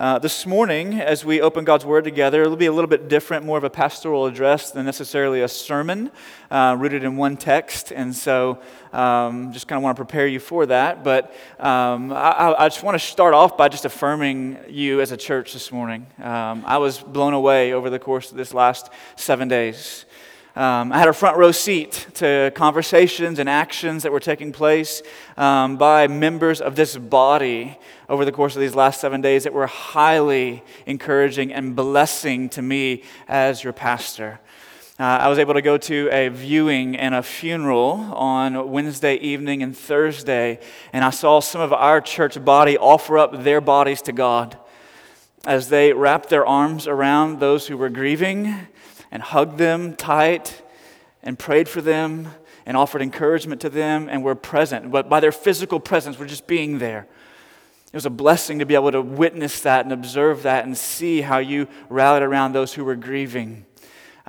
Uh, this morning, as we open God's Word together, it'll be a little bit different, more of a pastoral address than necessarily a sermon uh, rooted in one text. And so, um, just kind of want to prepare you for that. But um, I, I, just want to start off by just affirming you as a church this morning. Um, I was blown away over the course of this last seven days. Um, I had a front row seat to conversations and actions that were taking place um, by members of this body over the course of these last seven days that were highly encouraging and blessing to me as your pastor. Uh, I was able to go to a viewing and a funeral on Wednesday evening and Thursday, and I saw some of our church body offer up their bodies to God as they wrapped their arms around those who were grieving and hugged them tight and prayed for them and offered encouragement to them and were present. But by their physical presence, we're just being there. It was a blessing to be able to witness that and observe that and see how you rallied around those who were grieving.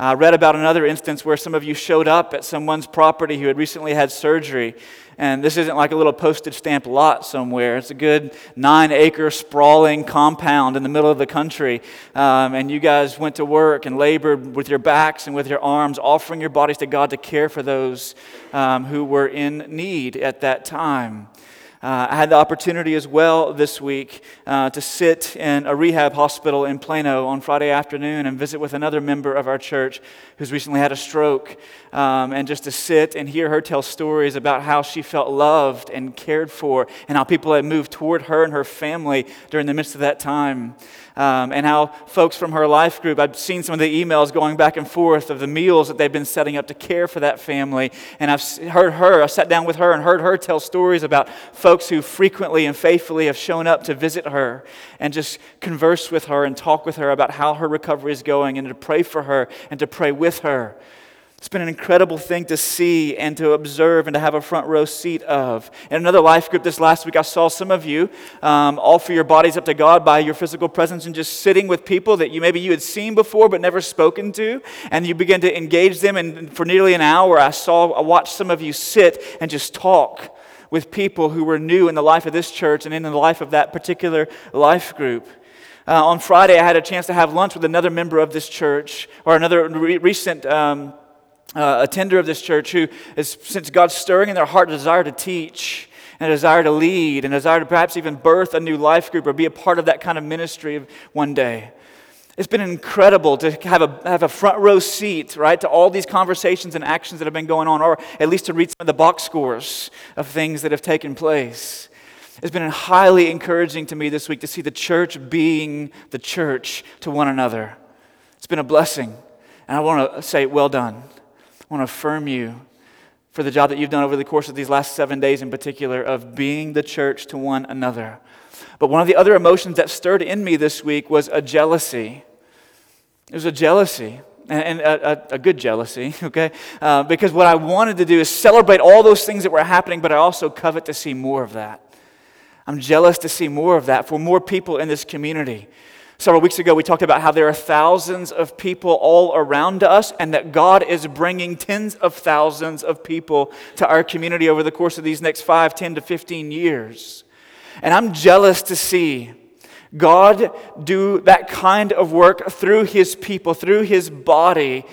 I read about another instance where some of you showed up at someone's property who had recently had surgery. And this isn't like a little postage stamp lot somewhere. It's a good nine acre sprawling compound in the middle of the country. Um, and you guys went to work and labored with your backs and with your arms, offering your bodies to God to care for those um, who were in need at that time. Uh, I had the opportunity as well this week uh, to sit in a rehab hospital in Plano on Friday afternoon and visit with another member of our church who's recently had a stroke, um, and just to sit and hear her tell stories about how she felt loved and cared for, and how people had moved toward her and her family during the midst of that time um, and how folks from her life group, I've seen some of the emails going back and forth of the meals that they've been setting up to care for that family. And I've heard her, I sat down with her and heard her tell stories about folks who frequently and faithfully have shown up to visit her and just converse with her and talk with her about how her recovery is going and to pray for her and to pray with her. It's been an incredible thing to see and to observe and to have a front row seat of. In another life group this last week, I saw some of you um, offer your bodies up to God by your physical presence and just sitting with people that you maybe you had seen before but never spoken to, and you begin to engage them. And for nearly an hour, I saw, I watched some of you sit and just talk with people who were new in the life of this church and in the life of that particular life group. Uh, on Friday, I had a chance to have lunch with another member of this church, or another re- recent. Um, uh, attender of this church who has, since God's stirring in their heart, a desire to teach and a desire to lead and a desire to perhaps even birth a new life group or be a part of that kind of ministry one day. It's been incredible to have a, have a front row seat, right, to all these conversations and actions that have been going on, or at least to read some of the box scores of things that have taken place. It's been highly encouraging to me this week to see the church being the church to one another. It's been a blessing. And I want to say, well done. I want to affirm you for the job that you've done over the course of these last seven days in particular of being the church to one another. But one of the other emotions that stirred in me this week was a jealousy. It was a jealousy and a, a, a, good jealousy, okay? Uh, because what I wanted to do is celebrate all those things that were happening, but I also covet to see more of that. I'm jealous to see more of that for more people in this community. Several weeks ago, we talked about how there are thousands of people all around us, and that God is bringing tens of thousands of people to our community over the course of these next 5, 10 to 15 years. And I'm jealous to see God do that kind of work through his people, through his body,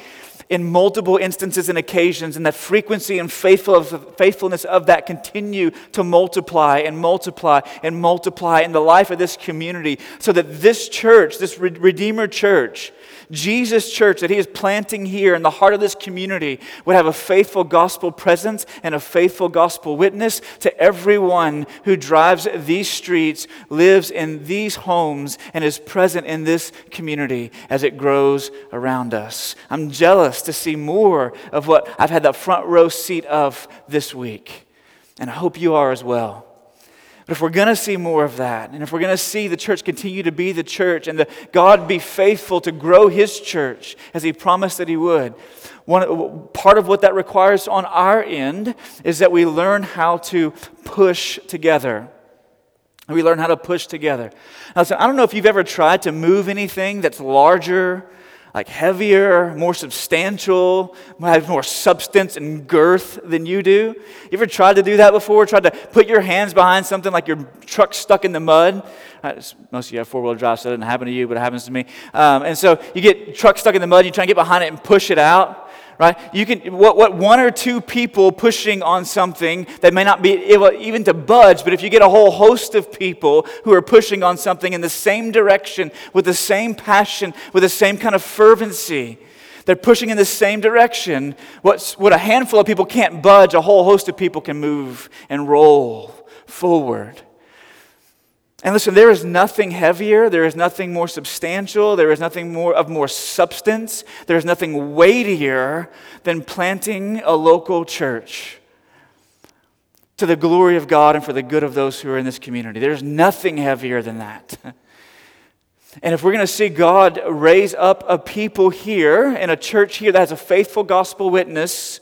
in multiple instances and occasions, and that frequency and faithfulness of that continue to multiply and multiply and multiply in the life of this community, so that this church, this Redeemer church, Jesus Church that He is planting here in the heart of this community would have a faithful gospel presence and a faithful gospel witness to everyone who drives these streets, lives in these homes, and is present in this community as it grows around us. I'm jealous to see more of what I've had the front row seat of this week, and I hope you are as well. But if we're going to see more of that, and if we're going to see the church continue to be the church, and the God be faithful to grow his church as he promised that he would, one, part of what that requires on our end is that we learn how to push together. We learn how to push together. Now, so I don't know if you've ever tried to move anything that's larger like heavier, more substantial, has more substance and girth than you do? You ever tried to do that before? Tried to put your hands behind something like your truck stuck in the mud? Uh, most of you have four wheel drive, so it doesn't happen to you, but it happens to me. Um, and so you get truck stuck in the mud, you try and get behind it and push it out right? You can, what, what one or two people pushing on something that may not be able even to budge, but if you get a whole host of people who are pushing on something in the same direction, with the same passion, with the same kind of fervency, they're pushing in the same direction. What's, what a handful of people can't budge, a whole host of people can move and roll forward. And listen, there is nothing heavier, there is nothing more substantial, there is nothing more of more substance, there is nothing weightier than planting a local church to the glory of God and for the good of those who are in this community. There's nothing heavier than that. And if we're going to see God raise up a people here and a church here that has a faithful gospel witness,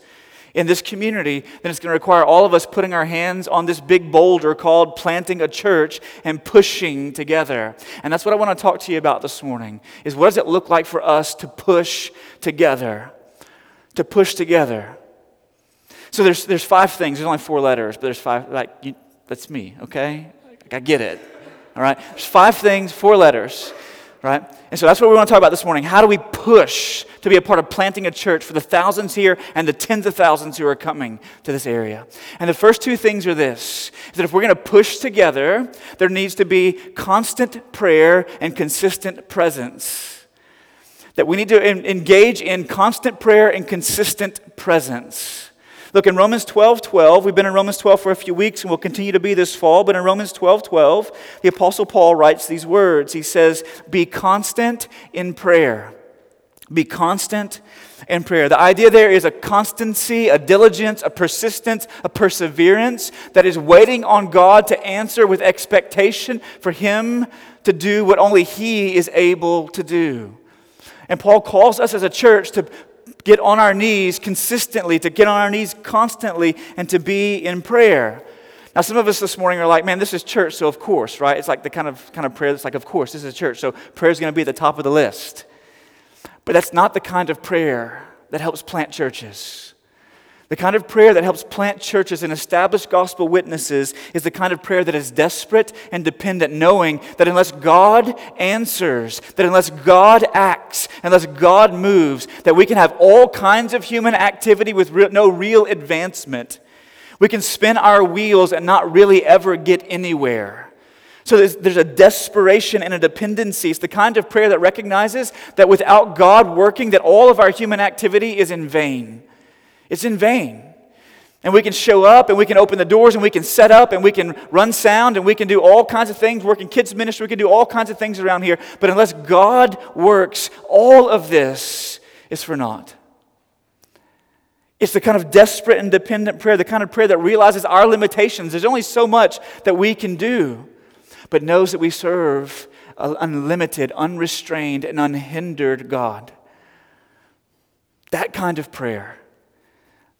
in this community, then it's going to require all of us putting our hands on this big boulder called planting a church and pushing together. And that's what I want to talk to you about this morning is what does it look like for us to push together? To push together. So there's, there's five things. There's only four letters, but there's five. Like, you, that's me, okay? Like, I get it. All right? There's five things, four letters right? And so that's what we want to talk about this morning. How do we push to be a part of planting a church for the thousands here and the tens of thousands who are coming to this area? And the first two things are this is that if we're going to push together, there needs to be constant prayer and consistent presence. That we need to engage in constant prayer and consistent presence. Look, in Romans 12 12, we've been in Romans 12 for a few weeks and we'll continue to be this fall, but in Romans 12 12, the Apostle Paul writes these words. He says, Be constant in prayer. Be constant in prayer. The idea there is a constancy, a diligence, a persistence, a perseverance that is waiting on God to answer with expectation for Him to do what only He is able to do. And Paul calls us as a church to get on our knees consistently, to get on our knees constantly, and to be in prayer. Now, some of us this morning are like, man, this is church, so of course, right? It's like the kind of, kind of prayer that's like, of course, this is a church, so prayer is going to be at the top of the list. But that's not the kind of prayer that helps plant churches. The kind of prayer that helps plant churches and establish gospel witnesses is the kind of prayer that is desperate and dependent, knowing that unless God answers, that unless God acts, unless God moves, that we can have all kinds of human activity with no real advancement. We can spin our wheels and not really ever get anywhere. So there's, there's, a desperation and a dependency. It's the kind of prayer that recognizes that without God working, that all of our human activity is in vain. It's in vain. And we can show up and we can open the doors and we can set up and we can run sound and we can do all kinds of things, work in kids' ministry, we can do all kinds of things around here. But unless God works, all of this is for naught. It's the kind of desperate and dependent prayer, the kind of prayer that realizes our limitations. There's only so much that we can do, but knows that we serve an unlimited, unrestrained, and unhindered God. That kind of prayer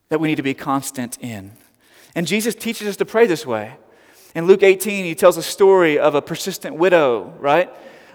that we need to be constant in. And Jesus teaches us to pray this way. In Luke 18, he tells a story of a persistent widow, right?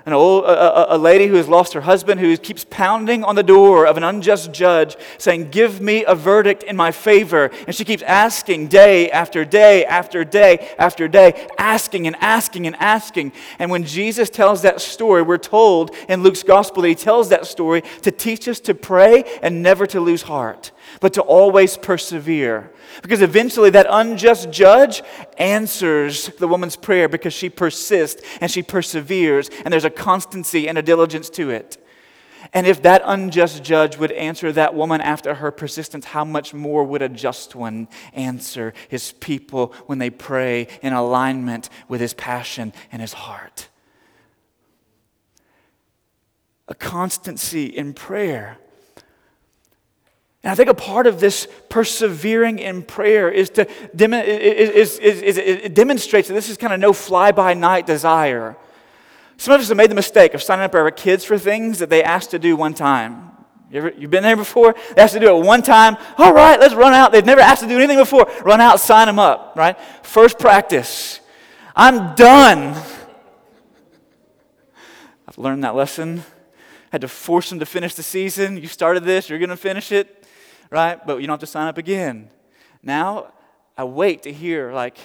An old, a, a, lady who has lost her husband who keeps pounding on the door of an unjust judge saying, Give me a verdict in my favor. And she keeps asking day after day after day after day, asking and asking and asking. And when Jesus tells that story, we're told in Luke's gospel that he tells that story to teach us to pray and never to lose heart but to always persevere. Because eventually that unjust judge answers the woman's prayer because she persists and she perseveres, and there's a constancy and a diligence to it. And if that unjust judge would answer that woman after her persistence, how much more would a just one answer his people when they pray in alignment with his passion and his heart? A constancy in prayer and I think a part of this persevering in prayer is to is, is, is, it demonstrates that this is kind of no fly by night desire. Some of us have made the mistake of signing up our kids for things that they asked to do one time. You you've been there before? They asked to do it one time. All right, let's run out. They've never asked to do anything before. Run out, sign them up, right? First practice. I'm done. I've learned that lesson had to force them to finish the season. You started this, you're going to finish it, right? But you don't have to sign up again. Now, I wait to hear like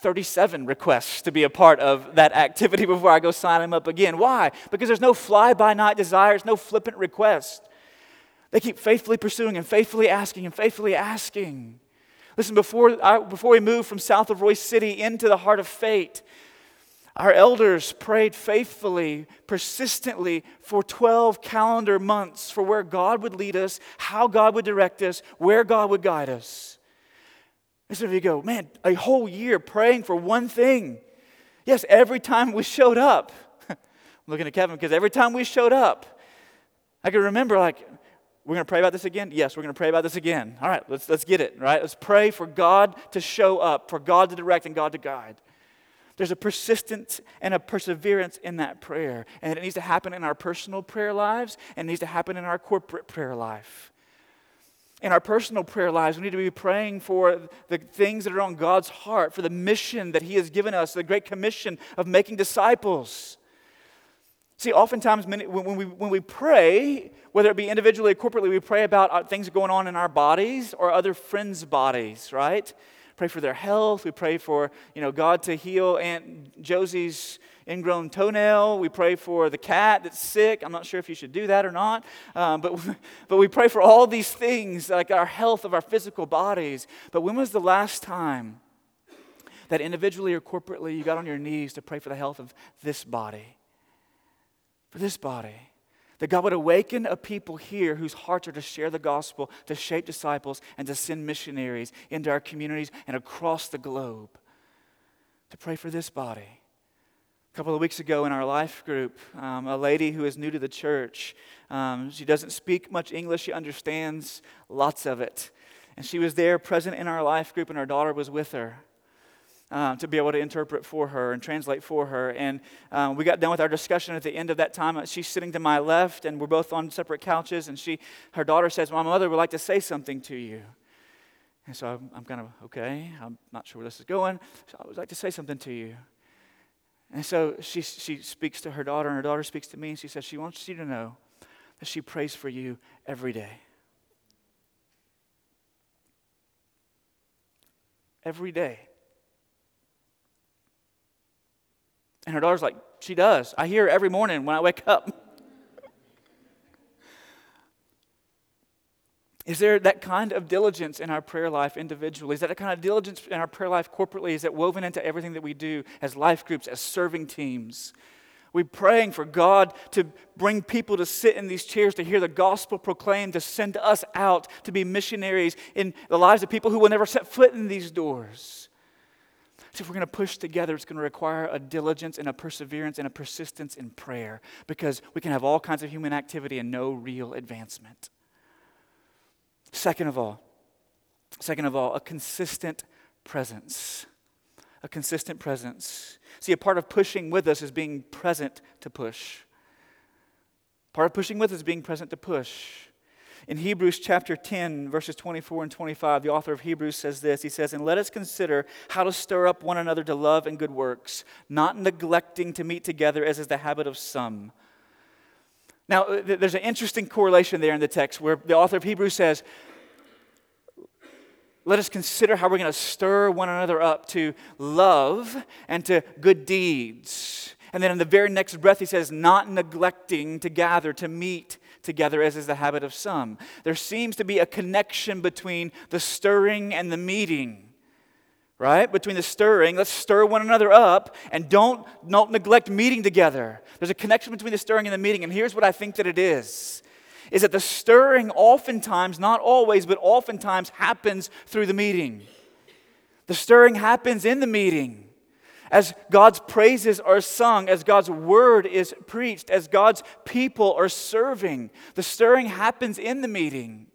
37 requests to be a part of that activity before I go sign them up again. Why? Because there's no fly by night desires, no flippant request. They keep faithfully pursuing and faithfully asking and faithfully asking. Listen, before, I, before we move from south of Royse City into the heart of Fate, our elders prayed faithfully, persistently for 12 calendar months for where God would lead us, how God would direct us, where God would guide us. And some of you go, man, a whole year praying for one thing. Yes, every time we showed up. I'm looking at Kevin because every time we showed up, I can remember like, we're going to pray about this again? Yes, we're going to pray about this again. All right, let's, let's get it, right? Let's pray for God to show up, for God to direct and God to guide. There's a persistence and a perseverance in that prayer. And it needs to happen in our personal prayer lives and it needs to happen in our corporate prayer life. In our personal prayer lives, we need to be praying for the things that are on God's heart, for the mission that He has given us, the great commission of making disciples. See, oftentimes when we, when we pray, whether it be individually or corporately, we pray about uh, things going on in our bodies or other friends' bodies, right? Pray for their health. We pray for, you know, God to heal Aunt Josie's ingrown toenail. We pray for the cat that's sick. I'm not sure if you should do that or not. Um, but, but we pray for all these things, like our health of our physical bodies. But when was the last time that individually or corporately you got on your knees to pray for the health of this body? For this body. That God would awaken a people here whose hearts are to share the gospel, to shape disciples, and to send missionaries into our communities and across the globe. To pray for this body. A couple of weeks ago in our life group, um, a lady who is new to the church, um, she doesn't speak much English, she understands lots of it. And she was there present in our life group, and our daughter was with her um, to be able to interpret for her and translate for her. And um, we got done with our discussion at the end of that time. She's sitting to my left, and we're both on separate couches. And she, her daughter says, "My mother would like to say something to you." And so I'm, I'm kind of okay. I'm not sure where this is going. So I would like to say something to you. And so she, she speaks to her daughter, and her daughter speaks to me, and she says she wants you to know that she prays for you every day. Every day. And her daughter's like, She does. I hear her every morning when I wake up. Is there that kind of diligence in our prayer life individually? Is that kind of diligence in our prayer life corporately? Is it woven into everything that we do as life groups, as serving teams? We're praying for God to bring people to sit in these chairs to hear the gospel proclaimed, to send us out to be missionaries in the lives of people who will never set foot in these doors. If we're going to push together, it's going to require a diligence and a perseverance and a persistence in prayer because we can have all kinds of human activity and no real advancement. Second of all, second of all, a consistent presence. A consistent presence. See, a part of pushing with us is being present to push. Part of pushing with us is being present to push. In Hebrews chapter 10, verses 24 and 25, the author of Hebrews says this He says, And let us consider how to stir up one another to love and good works, not neglecting to meet together as is the habit of some. Now, uh, there's an interesting correlation there in the text where the author of Hebrews says, let us consider how we're going to stir one another up to love and to good deeds. And then in the very next breath, he says, not neglecting to gather, to meet together, as is the habit of some. There seems to be a connection between the stirring and the meeting, right? Between the stirring, let's stir one another up, and don't, don't neglect meeting together. There's a connection between the stirring and the meeting, and here's what I think that it is. Is that the stirring oftentimes, not always, but oftentimes happens through the meeting. The stirring happens in the meeting as God's praises are sung, as God's word is preached, as God's people are serving. The stirring happens in the meeting.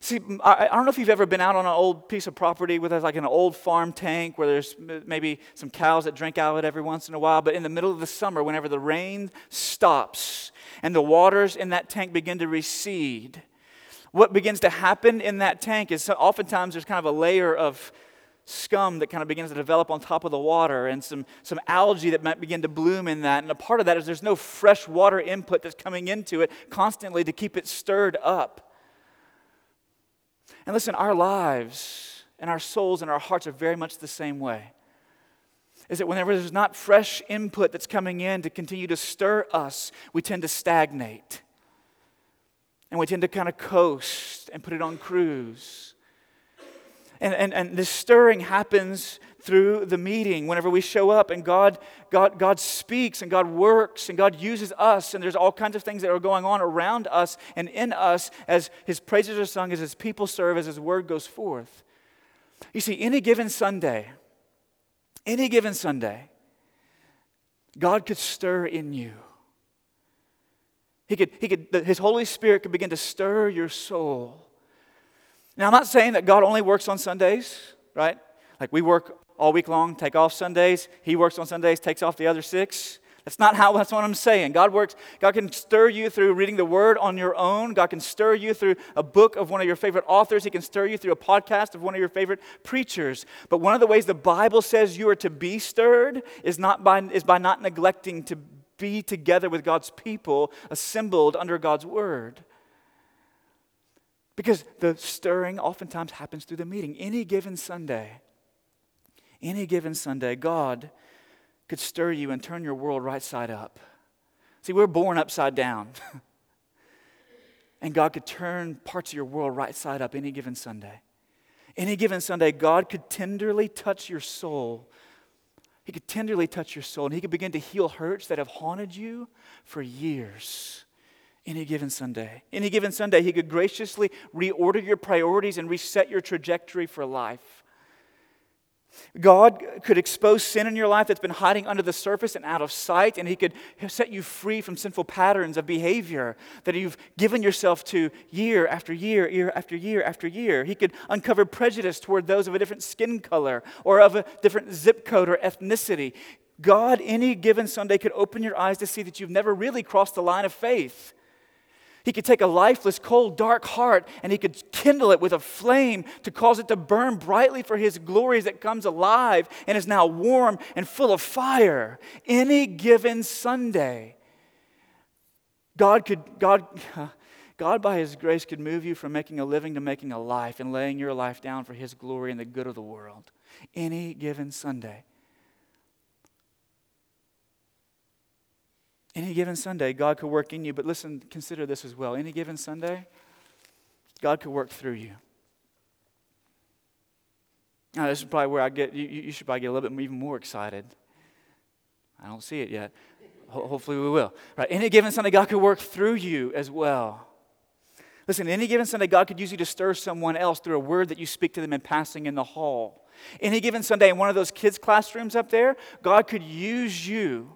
See, I, don't know if you've ever been out on an old piece of property with like an old farm tank where there's maybe some cows that drink out of it every once in a while, but in the middle of the summer, whenever the rain stops and the waters in that tank begin to recede, what begins to happen in that tank is oftentimes there's kind of a layer of scum that kind of begins to develop on top of the water and some, some algae that might begin to bloom in that. And a part of that is there's no fresh water input that's coming into it constantly to keep it stirred up. And listen, our lives and our souls and our hearts are very much the same way. Is that whenever there's not fresh input that's coming in to continue to stir us, we tend to stagnate. And we tend to kind of coast and put it on cruise. And, and, and this stirring happens through the meeting whenever we show up and God, God, God speaks and God works and God uses us and there's all kinds of things that are going on around us and in us as his praises are sung, as his people serve, as his word goes forth. You see, any given Sunday, any given Sunday, God could stir in you. He could, he could, his Holy Spirit could begin to stir your soul now, I'm not saying that God only works on Sundays, right? Like we work all week long, take off Sundays. He works on Sundays, takes off the other six. That's not how, that's what I'm saying. God works, God can stir you through reading the word on your own. God can stir you through a book of one of your favorite authors. He can stir you through a podcast of one of your favorite preachers. But one of the ways the Bible says you are to be stirred is, not by, is by not neglecting to be together with God's people, assembled under God's word. Because the stirring oftentimes happens through the meeting. Any given Sunday, any given Sunday, God could stir you and turn your world right side up. See, we're born upside down. and God could turn parts of your world right side up any given Sunday. Any given Sunday, God could tenderly touch your soul. He could tenderly touch your soul, and He could begin to heal hurts that have haunted you for years any given Sunday. Any given Sunday, He could graciously reorder your priorities and reset your trajectory for life. God could expose sin in your life that's been hiding under the surface and out of sight, and He could set you free from sinful patterns of behavior that you've given yourself to year after year, year after year after year. He could uncover prejudice toward those of a different skin color or of a different zip code or ethnicity. God, any given Sunday, could open your eyes to see that you've never really crossed the line of faith he could take a lifeless, cold, dark heart and he could kindle it with a flame to cause it to burn brightly for his glory as it comes alive and is now warm and full of fire. Any given Sunday, God could, God, God by his grace could move you from making a living to making a life and laying your life down for his glory and the good of the world. Any given Sunday. Any given Sunday, God could work in you. But listen, consider this as well. Any given Sunday, God could work through you. Now, this is probably where I get, you, you should probably get a little bit even more excited. I don't see it yet. Ho- hopefully, we will. Right? Any given Sunday, God could work through you as well. Listen, any given Sunday, God could use you to stir someone else through a word that you speak to them in passing in the hall. Any given Sunday, in one of those kids' classrooms up there, God could use you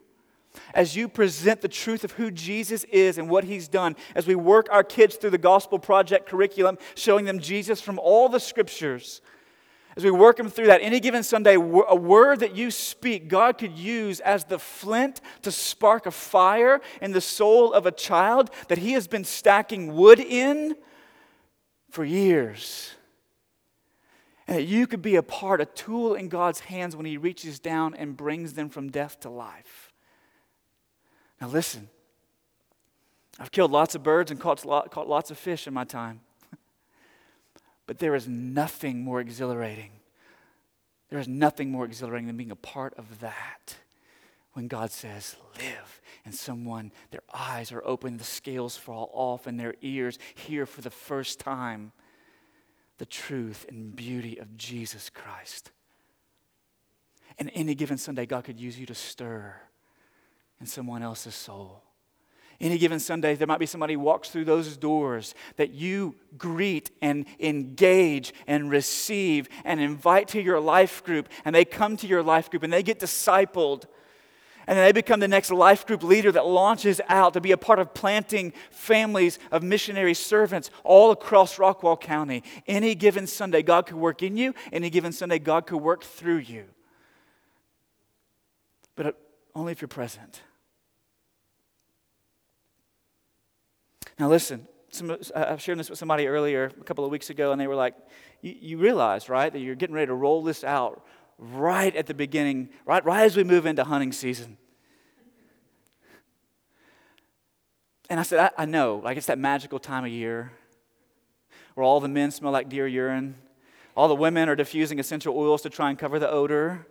as you present the truth of who Jesus is and what he's done, as we work our kids through the Gospel Project curriculum, showing them Jesus from all the scriptures, as we work them through that, any given Sunday, a word that you speak, God could use as the flint to spark a fire in the soul of a child that he has been stacking wood in for years. And that you could be a part, a tool in God's hands when he reaches down and brings them from death to life. Now, listen, I've killed lots of birds and caught, caught lots of fish in my time. but there is nothing more exhilarating. There is nothing more exhilarating than being a part of that when God says, live, and someone, their eyes are open, the scales fall off, and their ears hear for the first time the truth and beauty of Jesus Christ. And any given Sunday, God could use you to stir in someone else's soul. Any given Sunday, there might be somebody who walks through those doors that you greet and engage and receive and invite to your life group, and they come to your life group and they get discipled. And then they become the next life group leader that launches out to be a part of planting families of missionary servants all across Rockwall County. Any given Sunday, God could work in you. Any given Sunday, God could work through you. But only if you're present. Now, listen, some, I was sharing this with somebody earlier a couple of weeks ago, and they were like, you realize, right, that you're getting ready to roll this out right at the beginning, right, right as we move into hunting season. And I said, I, I know, like it's that magical time of year where all the men smell like deer urine, all the women are diffusing essential oils to try and cover the odor,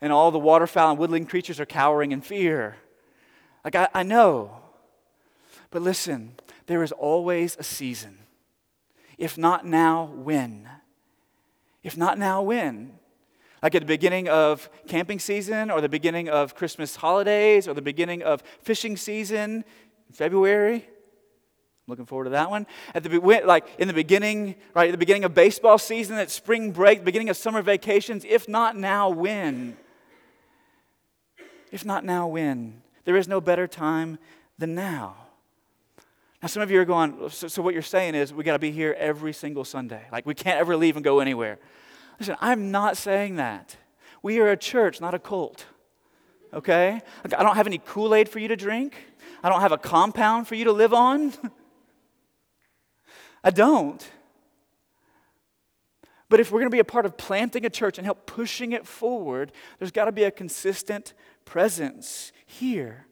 and all the waterfowl and woodland creatures are cowering in fear. Like, I, I know. But listen, there is always a season. If not now, when? If not now, when? Like at the beginning of camping season, or the beginning of Christmas holidays, or the beginning of fishing season, in February. Looking forward to that one. At the like in the beginning, right at the beginning of baseball season, at spring break, beginning of summer vacations. If not now, when? If not now, when? There is no better time than now. Now, some of you are going, so, so what you're saying is we got to be here every single Sunday. Like we can't ever leave and go anywhere. Listen, I'm not saying that. We are a church, not a cult. Okay? I don't have any Kool Aid for you to drink. I don't have a compound for you to live on. I don't. But if we're going to be a part of planting a church and help pushing it forward, there's got to be a consistent presence here.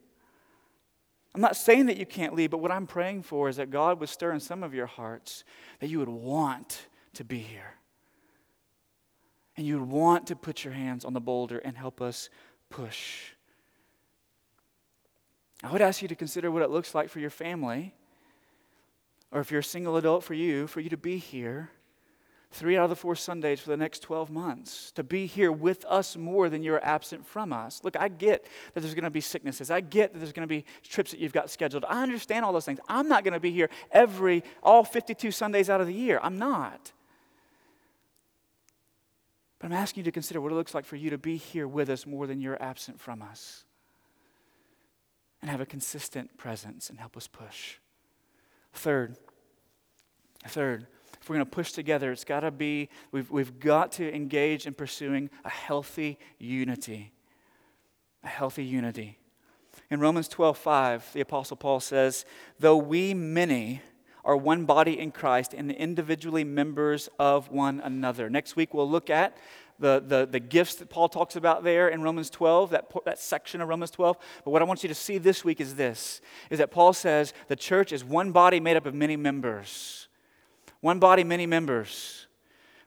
I'm not saying that you can't leave, but what I'm praying for is that God would stir in some of your hearts that you would want to be here. And you would want to put your hands on the boulder and help us push. I would ask you to consider what it looks like for your family, or if you're a single adult for you, for you to be here three out of the four Sundays for the next 12 months, to be here with us more than you're absent from us. Look, I get that there's going to be sicknesses. I get that there's going to be trips that you've got scheduled. I understand all those things. I'm not going to be here every, all 52 Sundays out of the year. I'm not. But I'm asking you to consider what it looks like for you to be here with us more than you're absent from us and have a consistent presence and help us push. Third, third, if we're going to push together, it's got to be, we've, we've got to engage in pursuing a healthy unity. A healthy unity. In Romans 12, 5, the Apostle Paul says, Though we many are one body in Christ and individually members of one another. Next week, we'll look at the, the, the gifts that Paul talks about there in Romans 12, that, that section of Romans 12. But what I want you to see this week is this, is that Paul says the church is one body made up of many members. One body, many members.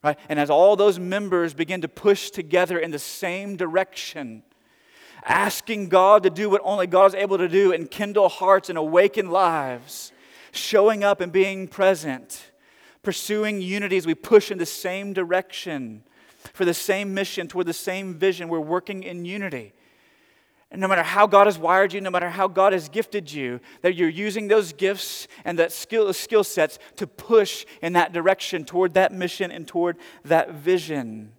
Right? And as all those members begin to push together in the same direction, asking God to do what only God is able to do and kindle hearts and awaken lives, showing up and being present, pursuing unity as we push in the same direction for the same mission, toward the same vision. We're working in unity. And no matter how God has wired you, no matter how God has gifted you, that you're using those gifts and that skill, skill sets to push in that direction toward that mission and toward that vision.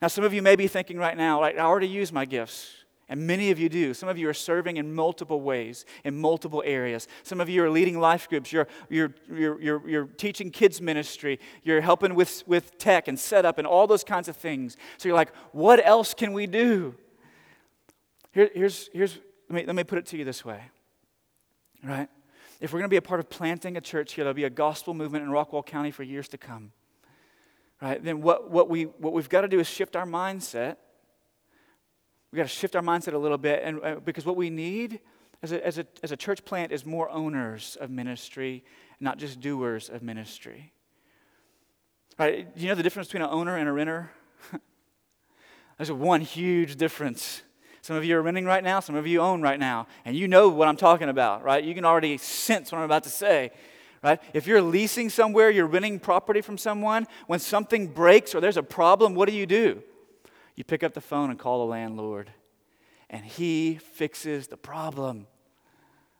Now, some of you may be thinking right now, like, I already use my gifts. And many of you do. Some of you are serving in multiple ways, in multiple areas. Some of you are leading life groups. You're, you're, you're, you're, you're teaching kids ministry. You're helping with, with tech and setup and all those kinds of things. So you're like, what else can we do? Here, here's, here's let, me, let me put it to you this way, right? If we're going to be a part of planting a church here, there'll be a gospel movement in Rockwall County for years to come, right? Then what, what, we, what we've got to do is shift our mindset. We've got to shift our mindset a little bit, and, uh, because what we need as a, as, a, as a church plant is more owners of ministry, not just doers of ministry. Right? You know the difference between an owner and a renter? There's one huge difference. Some of you are renting right now, some of you own right now, and you know what I'm talking about, right? You can already sense what I'm about to say, right? If you're leasing somewhere, you're renting property from someone, when something breaks or there's a problem, what do you do? You pick up the phone and call the landlord, and he fixes the problem,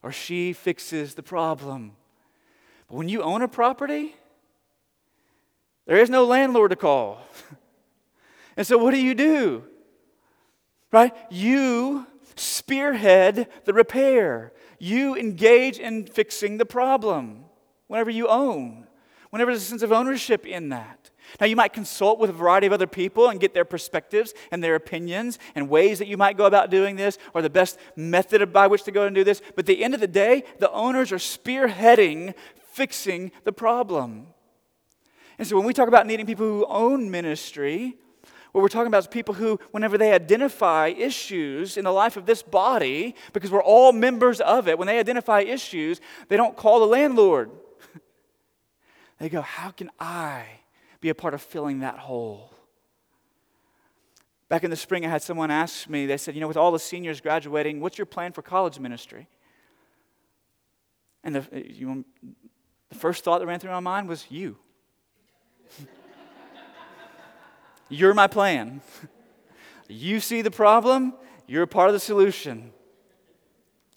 or she fixes the problem. But when you own a property, there is no landlord to call. and so, what do you do? Right? You spearhead the repair. You engage in fixing the problem whenever you own, whenever there's a sense of ownership in that. Now, you might consult with a variety of other people and get their perspectives and their opinions and ways that you might go about doing this or the best method by which to go and do this. But at the end of the day, the owners are spearheading fixing the problem. And so when we talk about needing people who own ministry, what we're talking about is people who, whenever they identify issues in the life of this body, because we're all members of it, when they identify issues, they don't call the landlord. they go, How can I be a part of filling that hole? Back in the spring, I had someone ask me, they said, You know, with all the seniors graduating, what's your plan for college ministry? And the, you, the first thought that ran through my mind was you. You're my plan. You see the problem, you're a part of the solution.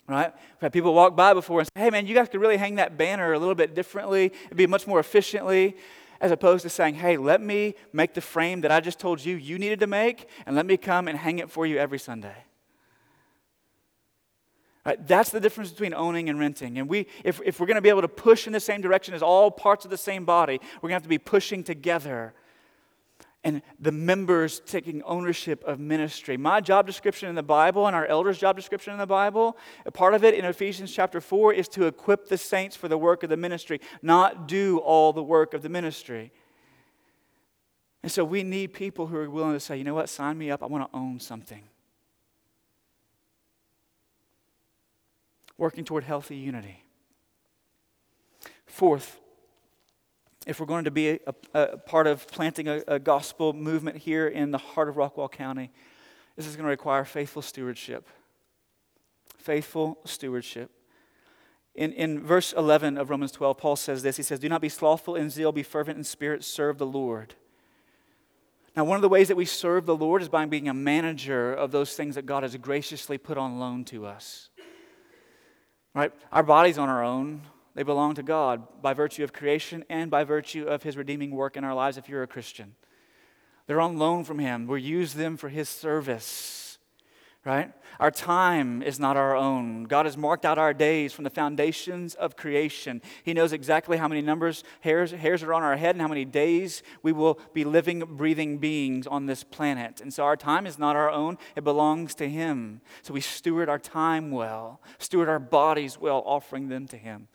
Right? We've had people walk by before and say, hey man, you guys could really hang that banner a little bit differently, it'd be much more efficiently, as opposed to saying, hey, let me make the frame that I just told you you needed to make, and let me come and hang it for you every Sunday. Right? That's the difference between owning and renting. And we, if, if we're going to be able to push in the same direction as all parts of the same body, we're going to have to be pushing together and the members taking ownership of ministry. My job description in the Bible and our elders' job description in the Bible, a part of it in Ephesians chapter 4 is to equip the saints for the work of the ministry, not do all the work of the ministry. And so we need people who are willing to say, you know what, sign me up, I want to own something. Working toward healthy unity. Fourth, if we're going to be a, a part of planting a, a gospel movement here in the heart of Rockwall County, this is going to require faithful stewardship. Faithful stewardship. In, in verse 11 of Romans 12, Paul says this He says, Do not be slothful in zeal, be fervent in spirit, serve the Lord. Now, one of the ways that we serve the Lord is by being a manager of those things that God has graciously put on loan to us. Right? Our bodies on our own, they belong to God by virtue of creation and by virtue of His redeeming work in our lives if you're a Christian. They're on loan from Him. We use them for His service, right? Our time is not our own. God has marked out our days from the foundations of creation. He knows exactly how many numbers, hairs, hairs are on our head, and how many days we will be living, breathing beings on this planet. And so our time is not our own, it belongs to Him. So we steward our time well, steward our bodies well, offering them to Him.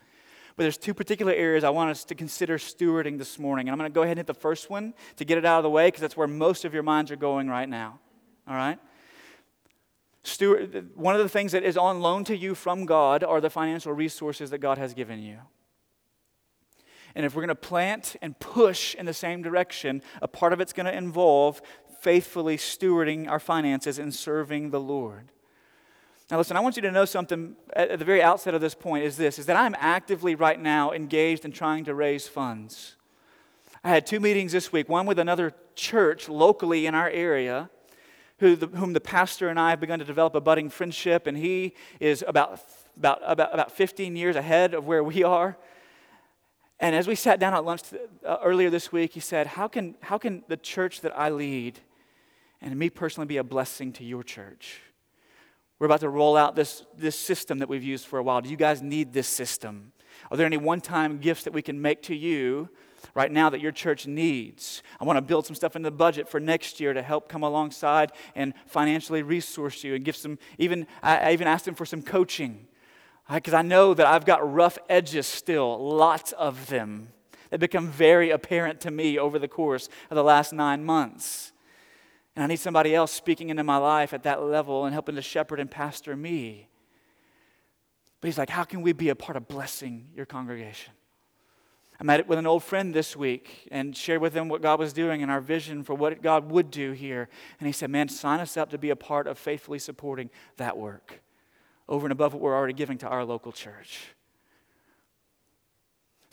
But there's two particular areas I want us to consider stewarding this morning. And I'm going to go ahead and hit the first one to get it out of the way because that's where most of your minds are going right now. All right? Steward, one of the things that is on loan to you from God are the financial resources that God has given you. And if we're going to plant and push in the same direction, a part of it's going to involve faithfully stewarding our finances and serving the Lord. Now, listen, I want you to know something at the very outset of this point is this is that I'm actively right now engaged in trying to raise funds. I had two meetings this week, one with another church locally in our area, who the, whom the pastor and I have begun to develop a budding friendship, and he is about, about, about, about 15 years ahead of where we are. And as we sat down at lunch uh, earlier this week, he said, how can, how can the church that I lead and me personally be a blessing to your church? We're about to roll out this, this system that we've used for a while. Do you guys need this system? Are there any one time gifts that we can make to you right now that your church needs? I want to build some stuff in the budget for next year to help come alongside and financially resource you and give some, even, I, even asked them for some coaching. Because I know that I've got rough edges still, lots of them, that become very apparent to me over the course of the last nine months. And I need somebody else speaking into my life at that level and helping to shepherd and pastor me. But he's like, How can we be a part of blessing your congregation? I met with an old friend this week and shared with him what God was doing and our vision for what God would do here. And he said, Man, sign us up to be a part of faithfully supporting that work over and above what we're already giving to our local church.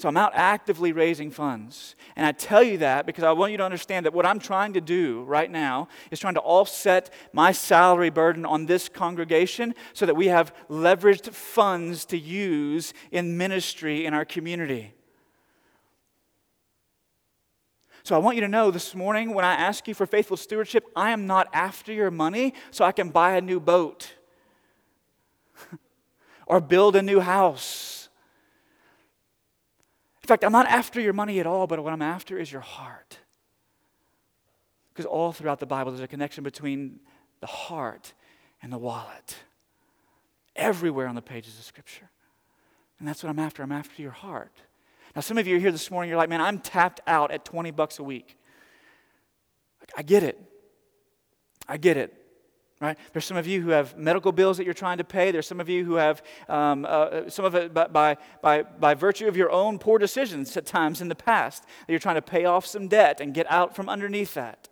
So I'm out actively raising funds. And I tell you that because I want you to understand that what I'm trying to do right now is trying to offset my salary burden on this congregation so that we have leveraged funds to use in ministry in our community. So I want you to know this morning when I ask you for faithful stewardship, I am not after your money so I can buy a new boat or build a new house in fact, I'm not after your money at all, but what I'm after is your heart. Because all throughout the Bible, there's a connection between the heart and the wallet. Everywhere on the pages of Scripture. And that's what I'm after. I'm after your heart. Now, some of you are here this morning, you're like, man, I'm tapped out at 20 bucks a week. I get it. I get it. Right? There's some of you who have medical bills that you're trying to pay. There's some of you who have um, uh, some of it by, by, by virtue of your own poor decisions at times in the past that you're trying to pay off some debt and get out from underneath that.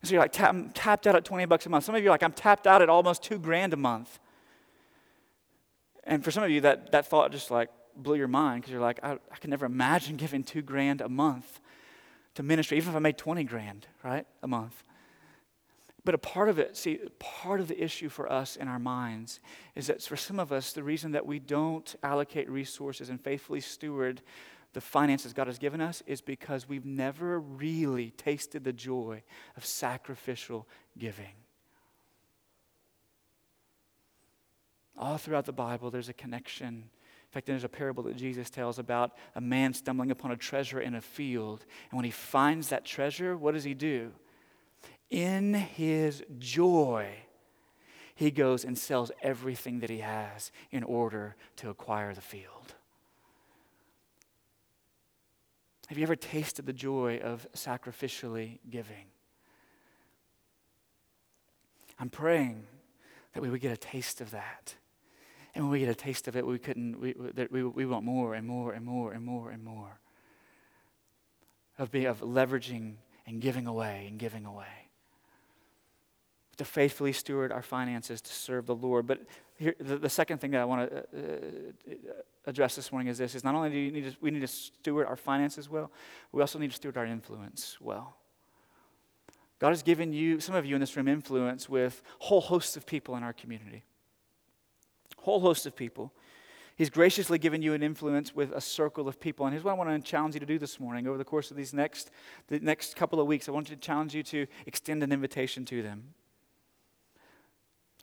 And so you're like, I'm tapped out at 20 bucks a month. Some of you are like, I'm tapped out at almost two grand a month. And for some of you, that, that thought just like blew your mind because you're like, I, I can never imagine giving two grand a month to ministry, even if I made 20 grand, right, a month. But a part of it, see, part of the issue for us in our minds is that for some of us, the reason that we don't allocate resources and faithfully steward the finances God has given us is because we've never really tasted the joy of sacrificial giving. All throughout the Bible, there's a connection. In fact, there's a parable that Jesus tells about a man stumbling upon a treasure in a field. And when he finds that treasure, what does he do? In his joy, he goes and sells everything that he has in order to acquire the field. Have you ever tasted the joy of sacrificially giving? I'm praying that we would get a taste of that. And when we get a taste of it, we couldn't, we, we, we want more and more and more and more and more of, being, of leveraging and giving away and giving away to faithfully steward our finances to serve the Lord. But here, the, the second thing that I want to uh, uh, address this morning is this: is not only do need to, we need to steward our finances well, we also need to steward our influence well. God has given you, some of you in this room, influence with whole hosts of people in our community. Whole host of people. He's graciously given you an influence with a circle of people. And here's what I want to challenge you to do this morning. Over the course of these next, the next couple of weeks, I want you to challenge you to extend an invitation to them.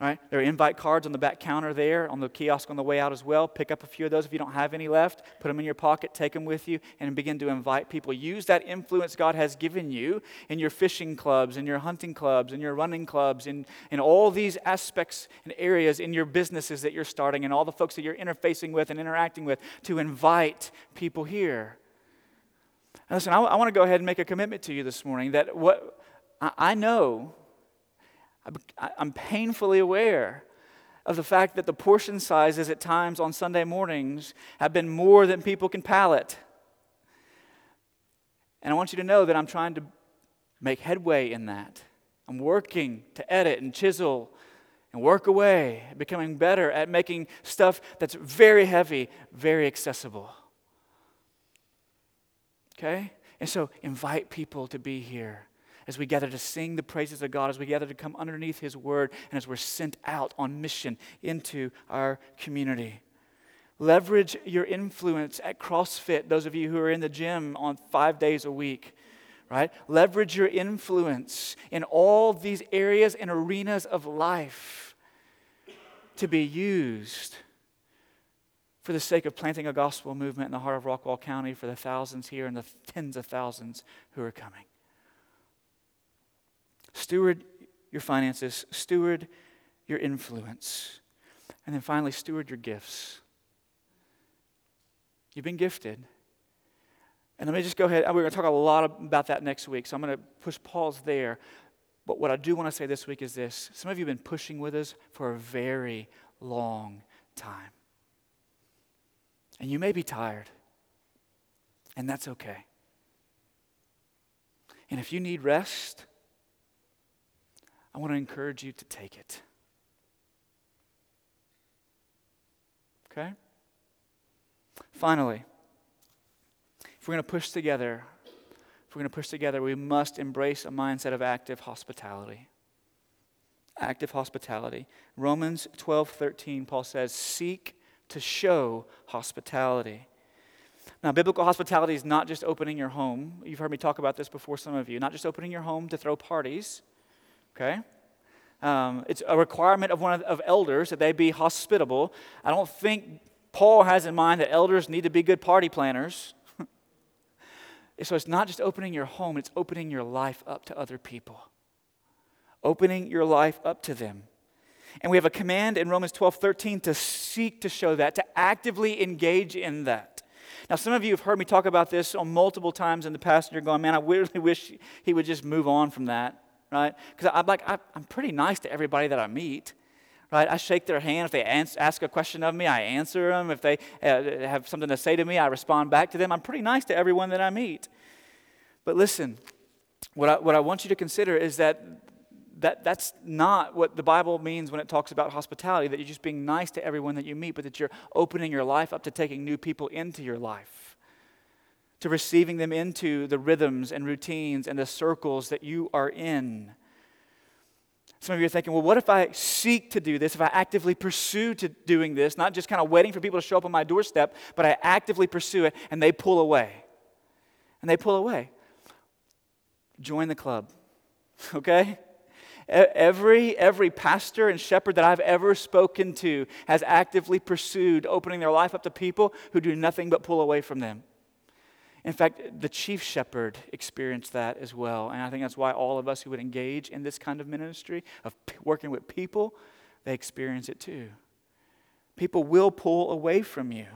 Right? There are invite cards on the back counter there, on the kiosk on the way out as well. Pick up a few of those if you don't have any left. Put them in your pocket, take them with you, and begin to invite people. Use that influence God has given you in your fishing clubs, in your hunting clubs, in your running clubs, in, in all these aspects and areas in your businesses that you're starting, and all the folks that you're interfacing with and interacting with to invite people here. And listen, I, I want to go ahead and make a commitment to you this morning that what I, I know I'm painfully aware of the fact that the portion sizes at times on Sunday mornings have been more than people can palate. And I want you to know that I'm trying to make headway in that. I'm working to edit and chisel and work away, becoming better at making stuff that's very heavy, very accessible. Okay? And so invite people to be here as we gather to sing the praises of God, as we gather to come underneath His word, and as we're sent out on mission into our community. Leverage your influence at CrossFit, those of you who are in the gym on five days a week, right? Leverage your influence in all these areas and arenas of life to be used for the sake of planting a gospel movement in the heart of Rockwall County for the thousands here and the tens of thousands who are coming. Steward your finances, steward your influence, and then finally, steward your gifts. You've been gifted. And let me just go ahead. We're going to talk a lot about that next week, so I'm going to push pause there. But what I do want to say this week is this some of you have been pushing with us for a very long time. And you may be tired, and that's okay. And if you need rest, I want to encourage you to take it. Okay? Finally, if we're going to push together, if we're going to push together, we must embrace a mindset of active hospitality. Active hospitality. Romans 12 13, Paul says, Seek to show hospitality. Now, biblical hospitality is not just opening your home. You've heard me talk about this before, some of you. Not just opening your home to throw parties okay? Um, it's a requirement of one of, of elders that they be hospitable. I don't think Paul has in mind that elders need to be good party planners. So it's not just opening your home, it's opening your life up to other people. Opening your life up to them. And we have a command in Romans 12 13 to seek to show that, to actively engage in that. Now, some of you have heard me talk about this on multiple times in the past, and you're going, man, I really wish he would just move on from that, right? Because I'm like, I'm pretty nice to everybody that I meet right? I shake their hand. If they ask a question of me, I answer them. If they uh, have something to say to me, I respond back to them. I'm pretty nice to everyone that I meet. But listen, what I, what I want you to consider is that, that that's not what the Bible means when it talks about hospitality, that you're just being nice to everyone that you meet, but that you're opening your life up to taking new people into your life, to receiving them into the rhythms and routines and the circles that you are in. Some of you are thinking, well, what if I seek to do this, if I actively pursue to doing this, not just kind of waiting for people to show up on my doorstep, but I actively pursue it and they pull away. And they pull away. Join the club. Okay? Every, every pastor and shepherd that I've ever spoken to has actively pursued opening their life up to people who do nothing but pull away from them. In fact, the chief shepherd experienced that as well. And I think that's why all of us who would engage in this kind of ministry, of p- working with people, they experience it too. People will pull away from you.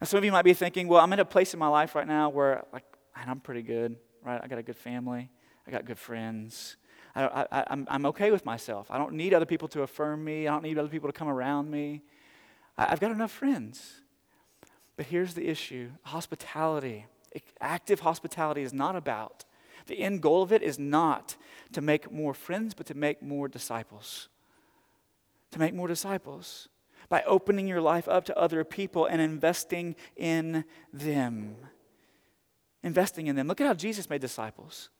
Now, some of you might be thinking, well, I'm in a place in my life right now where, like, man, I'm pretty good, right? I got a good family, I got good friends. I, I, I'm, I'm okay with myself. I don't need other people to affirm me, I don't need other people to come around me. I, I've got enough friends. But here's the issue hospitality, active hospitality is not about, the end goal of it is not to make more friends, but to make more disciples. To make more disciples by opening your life up to other people and investing in them. Investing in them. Look at how Jesus made disciples.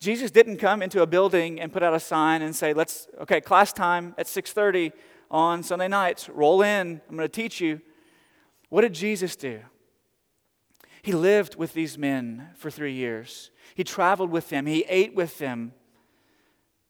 Jesus didn't come into a building and put out a sign and say, "Let's okay, class time at 6:30 on Sunday nights. Roll in. I'm going to teach you." What did Jesus do? He lived with these men for three years. He traveled with them. He ate with them.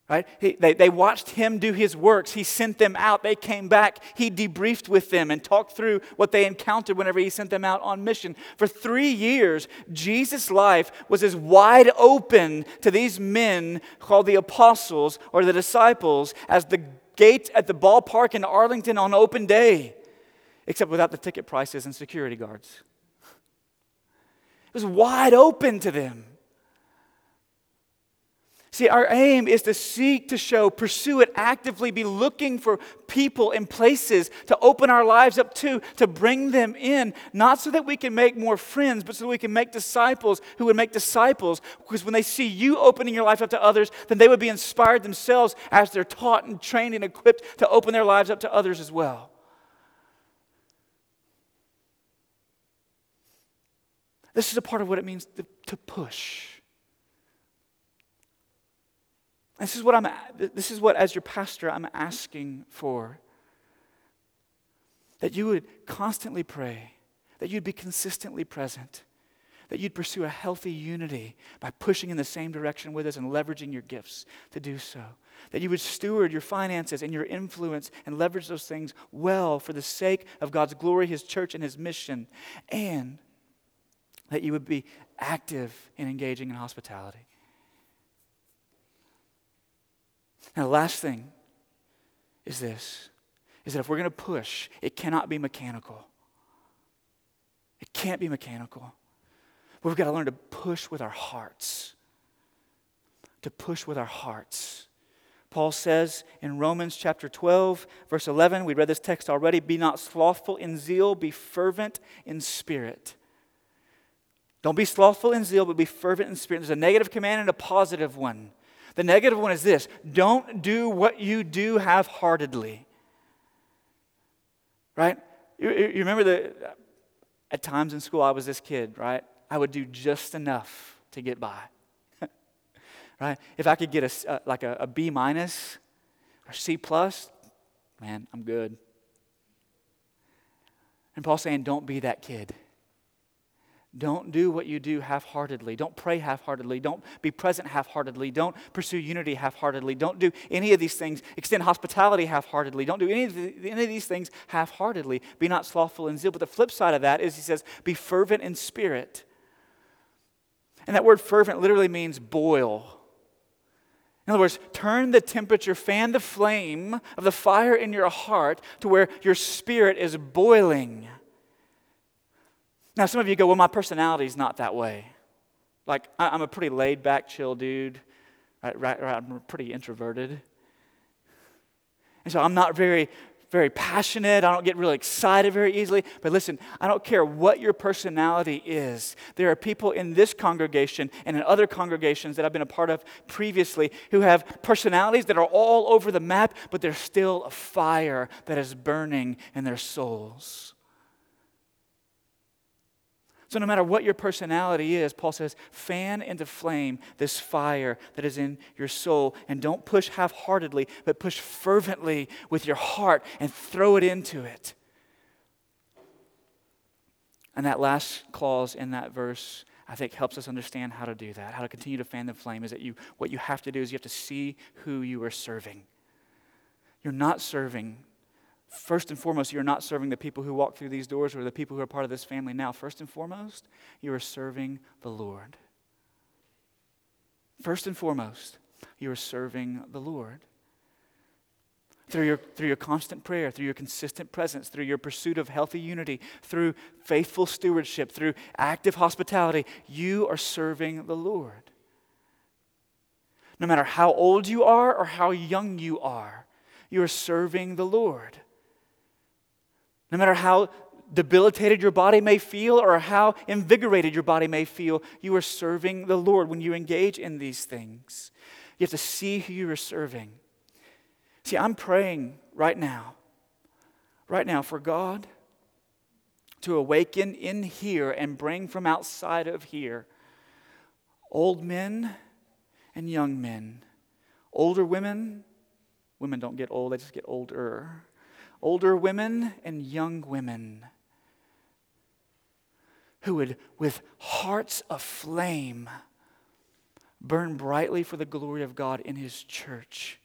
Right? He, they, they watched him do his works. He sent them out. They came back. He debriefed with them and talked through what they encountered whenever he sent them out on mission. For three years, Jesus' life was as wide open to these men called the apostles or the disciples as the gate at the ballpark in Arlington on open day except without the ticket prices and security guards. It was wide open to them. See, our aim is to seek to show, pursue it, actively be looking for people and places to open our lives up to, to bring them in, not so that we can make more friends, but so we can make disciples who would make disciples. Because when they see you opening your life up to others, then they would be inspired themselves as they're taught and trained and equipped to open their lives up to others as well. This is a part of what it means to, to push. This is what I'm this is what as your pastor I'm asking for. That you would constantly pray, that you'd be consistently present, that you'd pursue a healthy unity by pushing in the same direction with us and leveraging your gifts to do so. That you would steward your finances and your influence and leverage those things well for the sake of God's glory, His church, and His mission. And that you would be active in engaging in hospitality. Now, the last thing is this is that if we're going to push, it cannot be mechanical. It can't be mechanical. We've got to learn to push with our hearts. To push with our hearts. Paul says in Romans chapter 12, verse 11, we read this text already be not slothful in zeal, be fervent in spirit. Don't be slothful in zeal, but be fervent in spirit. There's a negative command and a positive one. The negative one is this don't do what you do half heartedly. Right? You, you remember that at times in school, I was this kid, right? I would do just enough to get by. right? If I could get a, uh, like a, a B minus or C plus, man, I'm good. And Paul's saying, don't be that kid. Don't do what you do half heartedly. Don't pray half heartedly. Don't be present half heartedly. Don't pursue unity half heartedly. Don't do any of these things. Extend hospitality half heartedly. Don't do any of, the, any of these things half heartedly. Be not slothful in zeal. But the flip side of that is he says, be fervent in spirit. And that word fervent literally means boil. In other words, turn the temperature, fan the flame of the fire in your heart to where your spirit is boiling. Now, some of you go, Well, my personality is not that way. Like, I'm a pretty laid back, chill dude. Right, right, right, I'm pretty introverted. And so I'm not very very passionate. I don't get really excited very easily. But listen, I don't care what your personality is. There are people in this congregation and in other congregations that I've been a part of previously who have personalities that are all over the map, but there's still a fire that is burning in their souls. So, no matter what your personality is, Paul says, fan into flame this fire that is in your soul. And don't push half heartedly, but push fervently with your heart and throw it into it. And that last clause in that verse, I think, helps us understand how to do that, how to continue to fan the flame. Is that you, what you have to do is you have to see who you are serving. You're not serving First and foremost, you're not serving the people who walk through these doors or the people who are part of this family now. First and foremost, you are serving the Lord. First and foremost, you are serving the Lord. Through your, through your constant prayer, through your consistent presence, through your pursuit of healthy unity, through faithful stewardship, through active hospitality, you are serving the Lord. No matter how old you are or how young you are, you are serving the Lord. No matter how debilitated your body may feel or how invigorated your body may feel, you are serving the Lord when you engage in these things. You have to see who you are serving. See, I'm praying right now, right now, for God to awaken in here and bring from outside of here old men and young men, older women. Women don't get old, they just get older older women and young women who would, with hearts aflame, burn brightly for the glory of God in His church,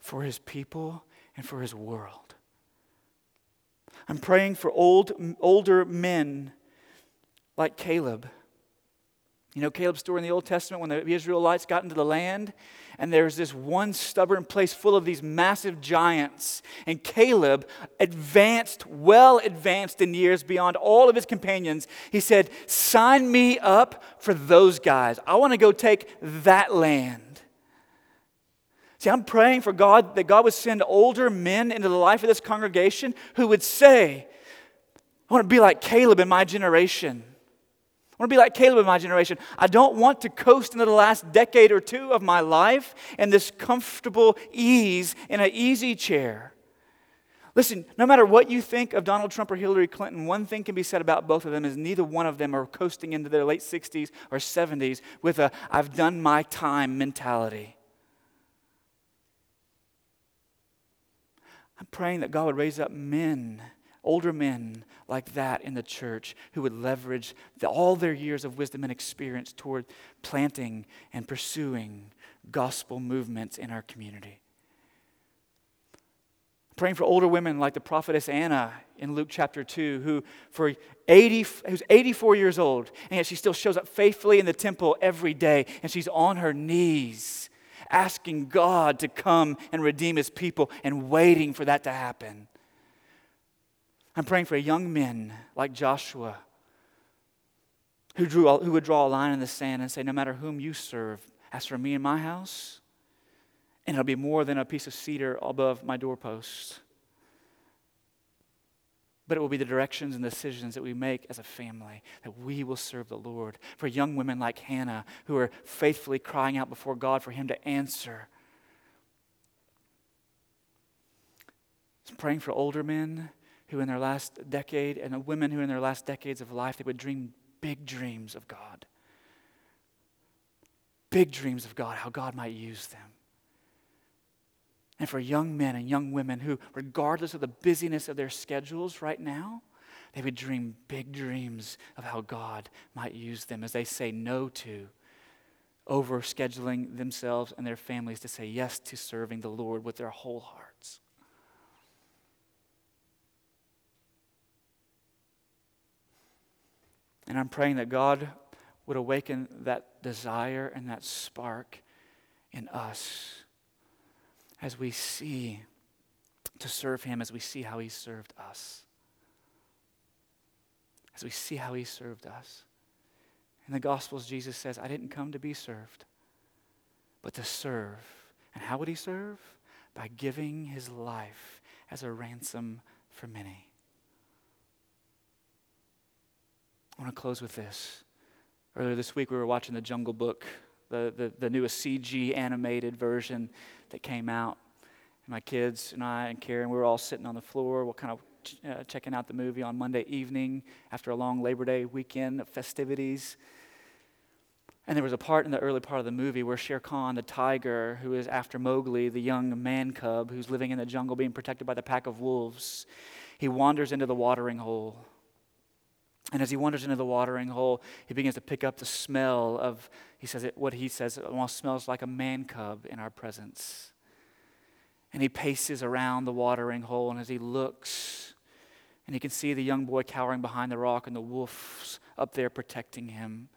for His people, and for His world. I'm praying for old, older men like Caleb. You know Caleb's story in the Old Testament when the Israelites got into the land and there's this one stubborn place full of these massive giants. And Caleb advanced, well advanced in years beyond all of his companions. He said, Sign me up for those guys. I want to go take that land. See, I'm praying for God that God would send older men into the life of this congregation who would say, I want to be like Caleb in my generation. I want to be like Caleb in my generation. I don't want to coast into the last decade or two of my life in this comfortable ease in an easy chair. Listen, no matter what you think of Donald Trump or Hillary Clinton, one thing can be said about both of them is neither one of them are coasting into their late 60s or 70s with a I've done my time mentality. I'm praying that God would raise up men older men like that in the church who would leverage the, all their years of wisdom and experience toward planting and pursuing gospel movements in our community. Praying for older women like the prophetess Anna in Luke chapter 2, who for 80, who's 84 years old, and yet she still shows up faithfully in the temple every day, and she's on her knees asking God to come and redeem his people and waiting for that to happen. I'm praying for young men like Joshua who, drew, who would draw a line in the sand and say, No matter whom you serve, as for me and my house, and it'll be more than a piece of cedar above my doorpost. But it will be the directions and decisions that we make as a family that we will serve the Lord. For young women like Hannah who are faithfully crying out before God for Him to answer. I'm praying for older men who in their last decade and women who in their last decades of life they would dream big dreams of God. Big dreams of God, how God might use them. And for young men and young women who, regardless of the busyness of their schedules right now, they would dream big dreams of how God might use them as they say no to over scheduling themselves and their families to say yes to serving the Lord with their whole hearts. And I'm praying that God would awaken that desire and that spark in us as we see to serve Him, as we see how He served us. As we see how He served us. In the Gospels, Jesus says, I didn't come to be served, but to serve. And how would He serve? By giving His life as a ransom for many. I want to close with this. Earlier this week, we were watching The Jungle Book, the, the, the newest CG animated version that came out. And my kids and I and Karen, we were all sitting on the floor, we're kind of ch- uh, checking out the movie on Monday evening after a long Labor Day weekend of festivities. And there was a part in the early part of the movie where Shere Khan, the tiger, who is after Mowgli, the young man cub who's living in the jungle being protected by the pack of wolves, he wanders into the watering hole. And as he wanders into the watering hole, he begins to pick up the smell of, he says, it, what he says, it almost smells like a man cub in our presence. And he paces around the watering hole, and as he looks, and he can see the young boy cowering behind the rock and the wolves up there protecting him.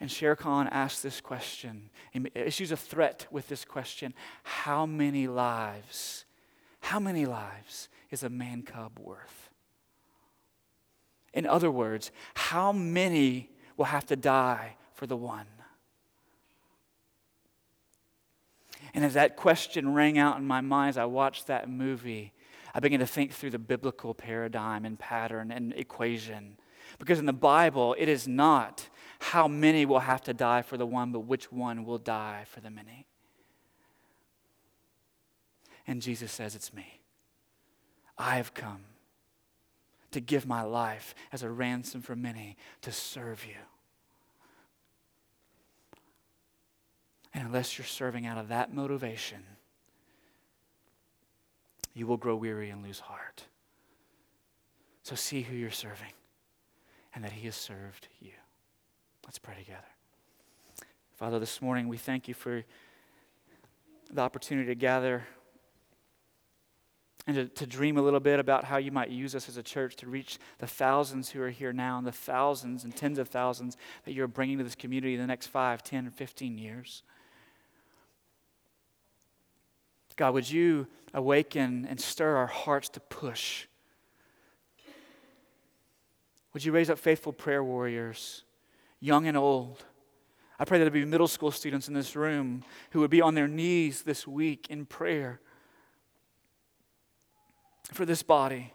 And Shere Khan asks this question, he issues a threat with this question How many lives, how many lives is a man cub worth? In other words, how many will have to die for the one? And as that question rang out in my mind as I watched that movie, I began to think through the biblical paradigm and pattern and equation. Because in the Bible, it is not how many will have to die for the one, but which one will die for the many. And Jesus says, It's me. I have come to give my life as a ransom for many to serve you. And unless you're serving out of that motivation, you will grow weary and lose heart. So see who you're serving and that He has served you. Let's pray together. Father, this morning we thank you for the opportunity to gather and to, to dream a little bit about how you might use us as a church to reach the thousands who are here now and the thousands and tens of thousands that you're bringing to this community in the next 5, 10, or 15 years. God, would you awaken and stir our hearts to push? Would you raise up faithful prayer warriors, young and old? I pray that there be middle school students in this room who would be on their knees this week in prayer for this body.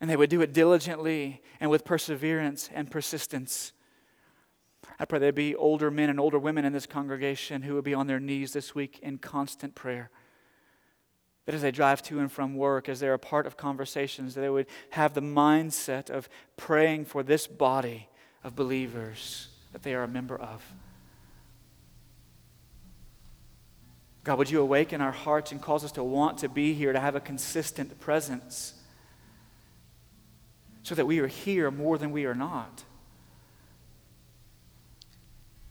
And they would do it diligently and with perseverance and persistence. I pray there'd be older men and older women in this congregation who would be on their knees this week in constant prayer. That as they drive to and from work, as they're a part of conversations, that they would have the mindset of praying for this body of believers that they are a member of. God, would you awaken our hearts and cause us to want to be here, to have a consistent presence, so that we are here more than we are not,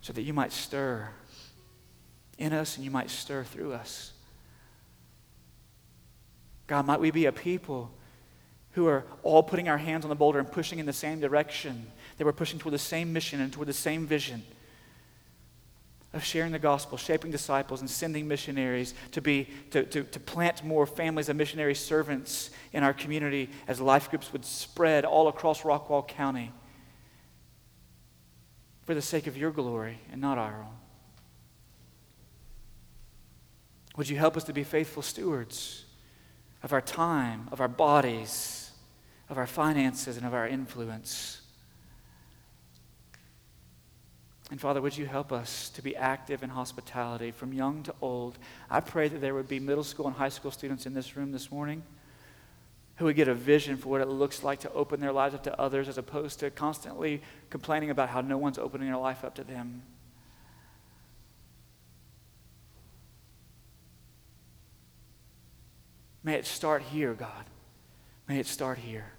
so that you might stir in us and you might stir through us. God, might we be a people who are all putting our hands on the boulder and pushing in the same direction, that we're pushing toward the same mission and toward the same vision of sharing the gospel, shaping disciples, and sending missionaries to, be, to, to, to plant more families of missionary servants in our community as life groups would spread all across Rockwall County for the sake of your glory and not our own. Would you help us to be faithful stewards of our time, of our bodies, of our finances, and of our influence? And Father, would you help us to be active in hospitality from young to old? I pray that there would be middle school and high school students in this room this morning who would get a vision for what it looks like to open their lives up to others as opposed to constantly complaining about how no one's opening their life up to them. May it start here, God. May it start here.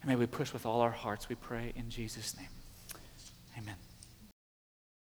And may we push with all our hearts, we pray in Jesus' name. Amen.